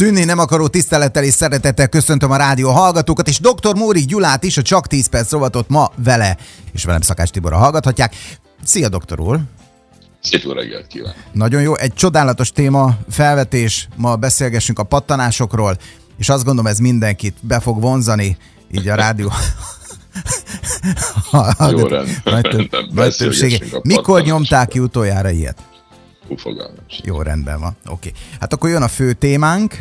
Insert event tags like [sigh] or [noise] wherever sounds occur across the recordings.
Szűnni nem akaró tisztelettel és szeretettel köszöntöm a rádió hallgatókat, és dr. Móri Gyulát is a Csak 10 perc rovatot ma vele, és velem Szakás Tiborra hallgathatják. Szia, doktor úr! Szép jó reggelt kívánok! Nagyon jó, egy csodálatos téma, felvetés, ma beszélgessünk a pattanásokról, és azt gondolom ez mindenkit be fog vonzani, így a rádió Jó [laughs] rendben. Nagy többsége. Mikor nyomták ki utoljára ilyet? Hú, fogalmam. Jó, rendben van. Oké. Hát akkor jön a fő témánk,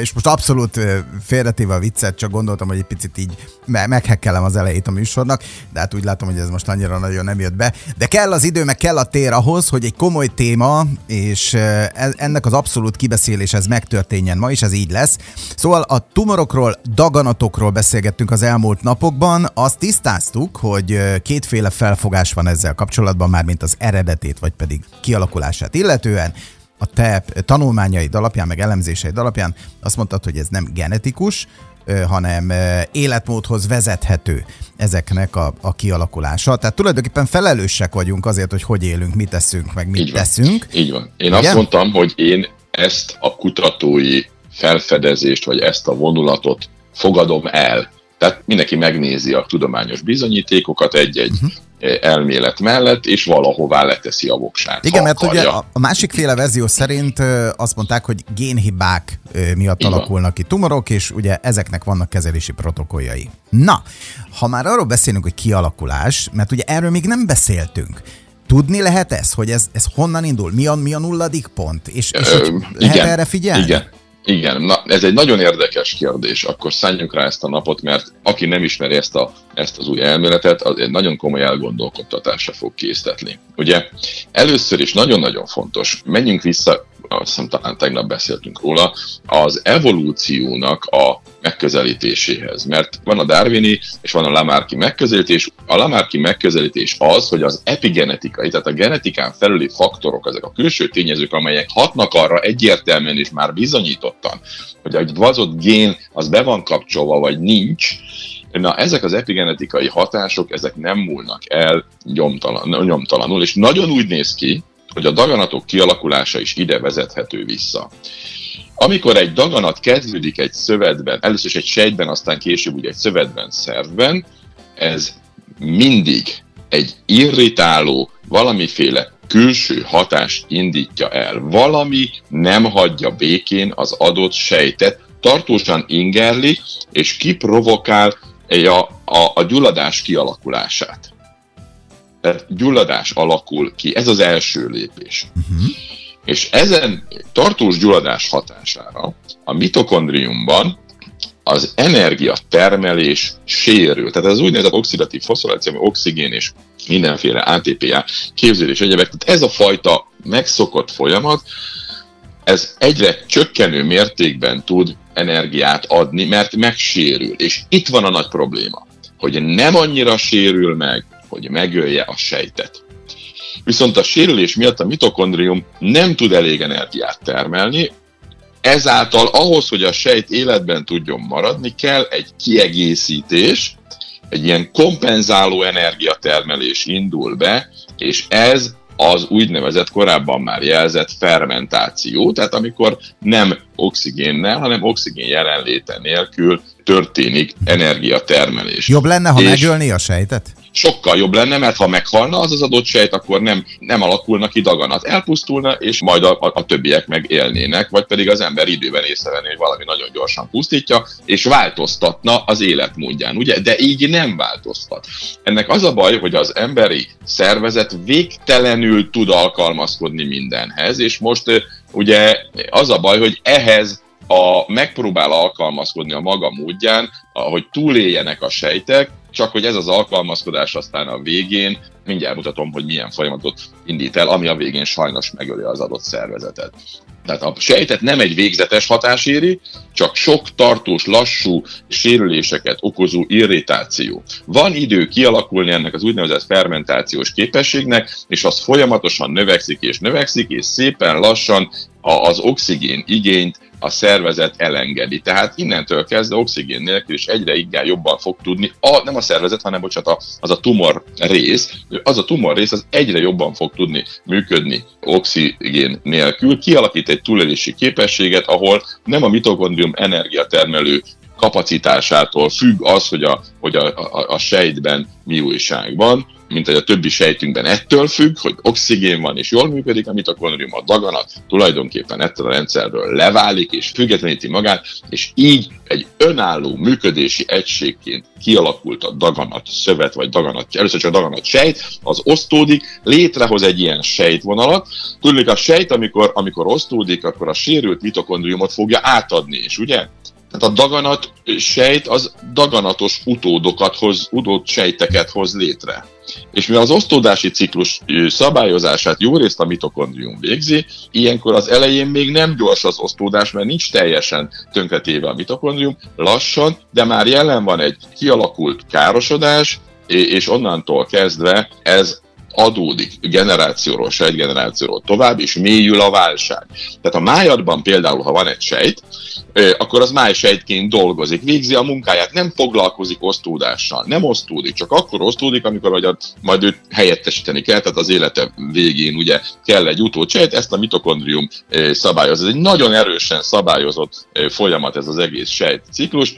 és most abszolút félretéve a viccet, csak gondoltam, hogy egy picit így meghekkelem az elejét a műsornak, de hát úgy látom, hogy ez most annyira nagyon nem jött be. De kell az idő, meg kell a tér ahhoz, hogy egy komoly téma, és e, ennek az abszolút kibeszélés ez megtörténjen ma, és ez így lesz. Szóval a tumorokról, daganatokról beszélgettünk az elmúlt napokban, azt tisztáztuk, hogy kétféle felfogás van ezzel kapcsolatban, már mint az eredetét, vagy pedig kialakulását illetően a te tanulmányaid alapján, meg elemzéseid alapján azt mondtad, hogy ez nem genetikus, hanem életmódhoz vezethető ezeknek a, a kialakulása. Tehát tulajdonképpen felelősek vagyunk azért, hogy hogy élünk, mit teszünk, meg mit Így van. teszünk. Így van. Én Igen? azt mondtam, hogy én ezt a kutatói felfedezést, vagy ezt a vonulatot fogadom el. Tehát mindenki megnézi a tudományos bizonyítékokat egy-egy uh-huh elmélet mellett, és valahová leteszi a voksát. Igen, mert akarja. ugye a másik féle verzió szerint azt mondták, hogy génhibák miatt Igen. alakulnak ki tumorok, és ugye ezeknek vannak kezelési protokolljai. Na, ha már arról beszélünk, hogy kialakulás, mert ugye erről még nem beszéltünk, Tudni lehet ez, hogy ez, ez honnan indul? Mi a, mi a nulladik pont? És, és Ö, lehet igen, erre figyelni? Igen, igen, na, ez egy nagyon érdekes kérdés, akkor szálljunk rá ezt a napot, mert aki nem ismeri ezt, a, ezt az új elméletet, az egy nagyon komoly elgondolkodtatásra fog késztetni. Ugye először is nagyon-nagyon fontos, menjünk vissza azt hiszem talán tegnap beszéltünk róla, az evolúciónak a megközelítéséhez. Mert van a Darwini és van a Lamarcki megközelítés. A Lamarcki megközelítés az, hogy az epigenetikai, tehát a genetikán felüli faktorok, ezek a külső tényezők, amelyek hatnak arra egyértelműen és már bizonyítottan, hogy egy vazott gén az be van kapcsolva, vagy nincs, Na, ezek az epigenetikai hatások, ezek nem múlnak el nyomtalan, nyomtalanul, és nagyon úgy néz ki, hogy a daganatok kialakulása is ide vezethető vissza. Amikor egy daganat kezdődik egy szövetben, először is egy sejtben, aztán később ugye egy szövetben, szervben, ez mindig egy irritáló, valamiféle külső hatást indítja el. Valami nem hagyja békén az adott sejtet, tartósan ingerli, és kiprovokál a, a, a gyulladás kialakulását tehát gyulladás alakul ki. Ez az első lépés. Uh-huh. És ezen tartós gyulladás hatására a mitokondriumban az energiatermelés sérül. Tehát ez az úgynevezett oxidatív foszforáció, ami oxigén és mindenféle ATPA képződés egyebek. Tehát ez a fajta megszokott folyamat, ez egyre csökkenő mértékben tud energiát adni, mert megsérül. És itt van a nagy probléma, hogy nem annyira sérül meg, hogy megölje a sejtet. Viszont a sérülés miatt a mitokondrium nem tud elég energiát termelni, ezáltal ahhoz, hogy a sejt életben tudjon maradni, kell egy kiegészítés, egy ilyen kompenzáló energiatermelés indul be, és ez az úgynevezett korábban már jelzett fermentáció, tehát amikor nem oxigénnel, hanem oxigén jelenléte nélkül történik energiatermelés. Jobb lenne, ha és megölni a sejtet? Sokkal jobb lenne, mert ha meghalna az az adott sejt, akkor nem, nem alakulna ki daganat. Elpusztulna, és majd a, a, a többiek meg élnének, vagy pedig az ember időben észrevenni, hogy valami nagyon gyorsan pusztítja, és változtatna az életmódján, ugye? De így nem változtat. Ennek az a baj, hogy az emberi szervezet végtelenül tud alkalmazkodni mindenhez, és most ugye az a baj, hogy ehhez a, megpróbál alkalmazkodni a maga módján, hogy túléljenek a sejtek, csak hogy ez az alkalmazkodás aztán a végén, mindjárt mutatom, hogy milyen folyamatot indít el, ami a végén sajnos megöli az adott szervezetet. Tehát a sejtet nem egy végzetes hatás éri, csak sok tartós, lassú sérüléseket okozó irritáció. Van idő kialakulni ennek az úgynevezett fermentációs képességnek, és az folyamatosan növekszik és növekszik, és szépen lassan az oxigén igényt a szervezet elengedi. Tehát innentől kezdve oxigén nélkül is egyre inkább jobban fog tudni, a, nem a szervezet, hanem bocsánat, az a tumor rész, az a tumor rész az egyre jobban fog tudni működni oxigén nélkül, kialakít egy túlélési képességet, ahol nem a mitokondrium energiatermelő kapacitásától függ az, hogy a, hogy a, a, a sejtben mi újság van, mint hogy a többi sejtünkben ettől függ, hogy oxigén van és jól működik a mitokondrium, a daganat tulajdonképpen ettől a rendszerről leválik és függetleníti magát, és így egy önálló működési egységként kialakult a daganat szövet, vagy daganat, először csak a daganat sejt, az osztódik, létrehoz egy ilyen sejtvonalat. Tudjuk, a sejt, amikor, amikor osztódik, akkor a sérült mitokondriumot fogja átadni, és ugye tehát a daganat sejt az daganatos utódokat hoz, utód sejteket hoz létre. És mivel az osztódási ciklus szabályozását jó részt a mitokondrium végzi, ilyenkor az elején még nem gyors az osztódás, mert nincs teljesen tönkretéve a mitokondrium, lassan, de már jelen van egy kialakult károsodás, és onnantól kezdve ez adódik generációról, sejtgenerációról tovább, és mélyül a válság. Tehát a májadban például, ha van egy sejt, akkor az májsejtként dolgozik, végzi a munkáját, nem foglalkozik osztódással, nem osztódik, csak akkor osztódik, amikor a, majd őt helyettesíteni kell, tehát az élete végén ugye kell egy utódsejt, ezt a mitokondrium szabályoz. Ez egy nagyon erősen szabályozott folyamat ez az egész sejtciklus,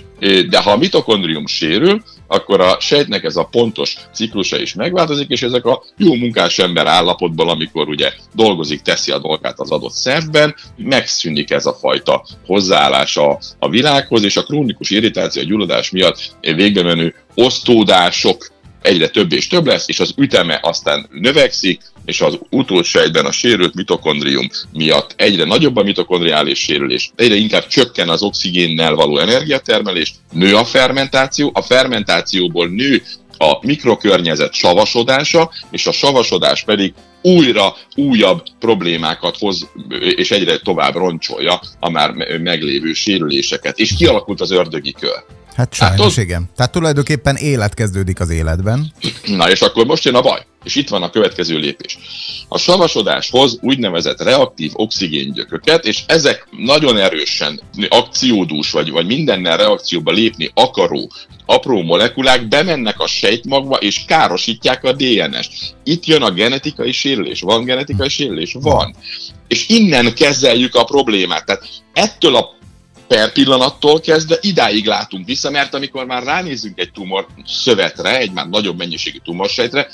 de ha a mitokondrium sérül, akkor a sejtnek ez a pontos ciklusa is megváltozik, és ezek a jó munkás ember állapotból, amikor ugye dolgozik, teszi a dolgát az adott szervben, megszűnik ez a fajta hozzáállás a, a világhoz, és a krónikus irritáció, a gyulladás miatt végbe menő osztódások egyre több és több lesz, és az üteme aztán növekszik, és az utósejtben a sérült mitokondrium miatt egyre nagyobb a mitokondriális sérülés, egyre inkább csökken az oxigénnel való energiatermelés, nő a fermentáció, a fermentációból nő a mikrokörnyezet savasodása, és a savasodás pedig újra újabb problémákat hoz, és egyre tovább roncsolja a már meglévő sérüléseket. És kialakult az ördögi kör. Hát sajnos, hát, igen. Tehát tulajdonképpen élet kezdődik az életben. Na és akkor most jön a baj. És itt van a következő lépés. A savasodás hoz úgynevezett reaktív oxigéngyököket, és ezek nagyon erősen akciódús, vagy, vagy mindennel reakcióba lépni akaró apró molekulák bemennek a sejtmagba, és károsítják a DNS-t. Itt jön a genetikai sérülés. Van genetikai sérülés? Van. És innen kezeljük a problémát. Tehát ettől a per pillanattól kezdve idáig látunk vissza, mert amikor már ránézünk egy tumor szövetre, egy már nagyobb mennyiségű tumorsejtre,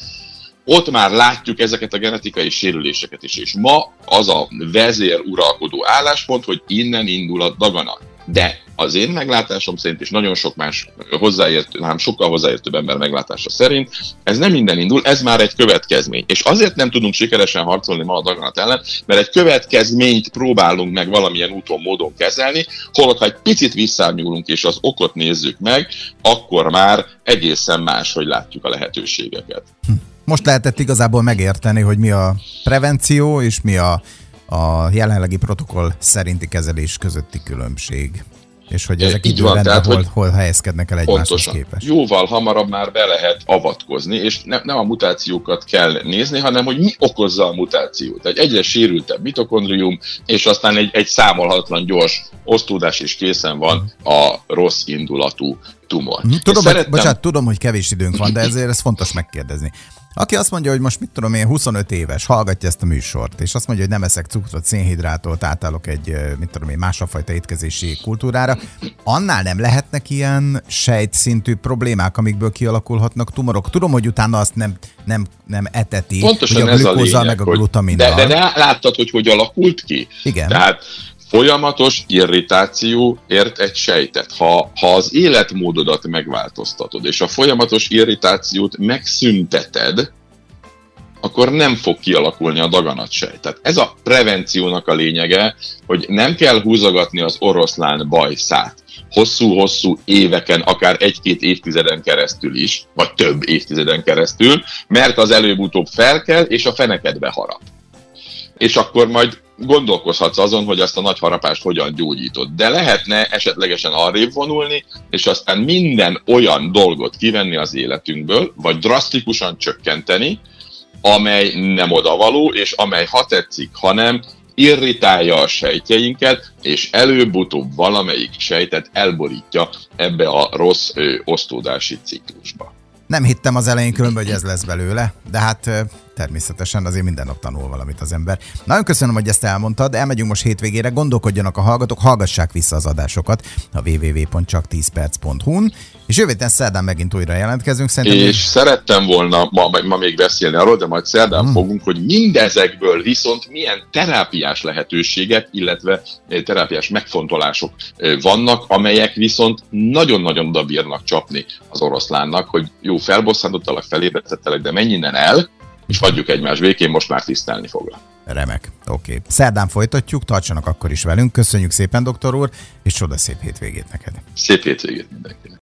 ott már látjuk ezeket a genetikai sérüléseket is, és ma az a vezér uralkodó álláspont, hogy innen indul a daganat. De az én meglátásom szerint, és nagyon sok más hozzáértő, nem sokkal hozzáértőbb ember meglátása szerint, ez nem minden indul, ez már egy következmény. És azért nem tudunk sikeresen harcolni ma a daganat ellen, mert egy következményt próbálunk meg valamilyen úton, módon kezelni, holott ha egy picit visszányúlunk és az okot nézzük meg, akkor már egészen más, hogy látjuk a lehetőségeket. Hm. Most lehetett igazából megérteni, hogy mi a prevenció és mi a, a jelenlegi protokoll szerinti kezelés közötti különbség. És hogy ezek így van, tehát, hol, hogy hol helyezkednek el egymáshoz képest. Jóval hamarabb már be lehet avatkozni, és ne, nem a mutációkat kell nézni, hanem hogy mi okozza a mutációt. Egy egyre sérültebb mitokondrium, és aztán egy, egy számolhatatlan gyors osztódás is készen van a rossz indulatú Mhm, tudom, szerettem... bocsánat, tudom, hogy kevés időnk van, de ezért ez fontos megkérdezni. Aki azt mondja, hogy most mit tudom én, 25 éves, hallgatja ezt a műsort, és azt mondja, hogy nem eszek cukrot, szénhidrátot, átállok egy, mit tudom én, másfajta étkezési kultúrára, annál nem lehetnek ilyen sejtszintű problémák, amikből kialakulhatnak tumorok. Tudom, hogy utána azt nem, nem, nem eteti, Pontosan hogy a glükózzal meg a glutaminnal. De, de, de láttad, hogy hogy alakult ki? Igen. Tehát Folyamatos irritáció ért egy sejtet. Ha, ha az életmódodat megváltoztatod, és a folyamatos irritációt megszünteted, akkor nem fog kialakulni a daganatsejt. Tehát ez a prevenciónak a lényege, hogy nem kell húzogatni az oroszlán bajszát hosszú-hosszú éveken, akár egy-két évtizeden keresztül is, vagy több évtizeden keresztül, mert az előbb-utóbb felkel, és a fenekedbe harap. És akkor majd gondolkozhatsz azon, hogy ezt a nagy harapást hogyan gyógyítod. De lehetne esetlegesen arrébb vonulni, és aztán minden olyan dolgot kivenni az életünkből, vagy drasztikusan csökkenteni, amely nem odavaló, és amely ha tetszik, hanem irritálja a sejtjeinket, és előbb-utóbb valamelyik sejtet elborítja ebbe a rossz ö, osztódási ciklusba. Nem hittem az elején különben, hogy ez lesz belőle, de hát természetesen azért minden nap tanul valamit az ember. Nagyon köszönöm, hogy ezt elmondtad, elmegyünk most hétvégére, gondolkodjanak a hallgatók, hallgassák vissza az adásokat a www.csak10perc.hu-n, és jövő héten szerdán megint újra jelentkezünk. Szerintem és még... szerettem volna ma, ma még beszélni arról, de majd szerdán hmm. fogunk, hogy mindezekből viszont milyen terápiás lehetőségek, illetve eh, terápiás megfontolások eh, vannak, amelyek viszont nagyon-nagyon oda bírnak csapni az oroszlánnak, hogy jó, felbosszantottalak, felébredtettelek, de menj innen el, és hagyjuk egymás békén, most már tisztelni foglak. Remek, oké. Okay. Szerdán folytatjuk, tartsanak akkor is velünk. Köszönjük szépen, doktor úr, és csoda szép hétvégét neked. Szép hétvégét mindenkinek.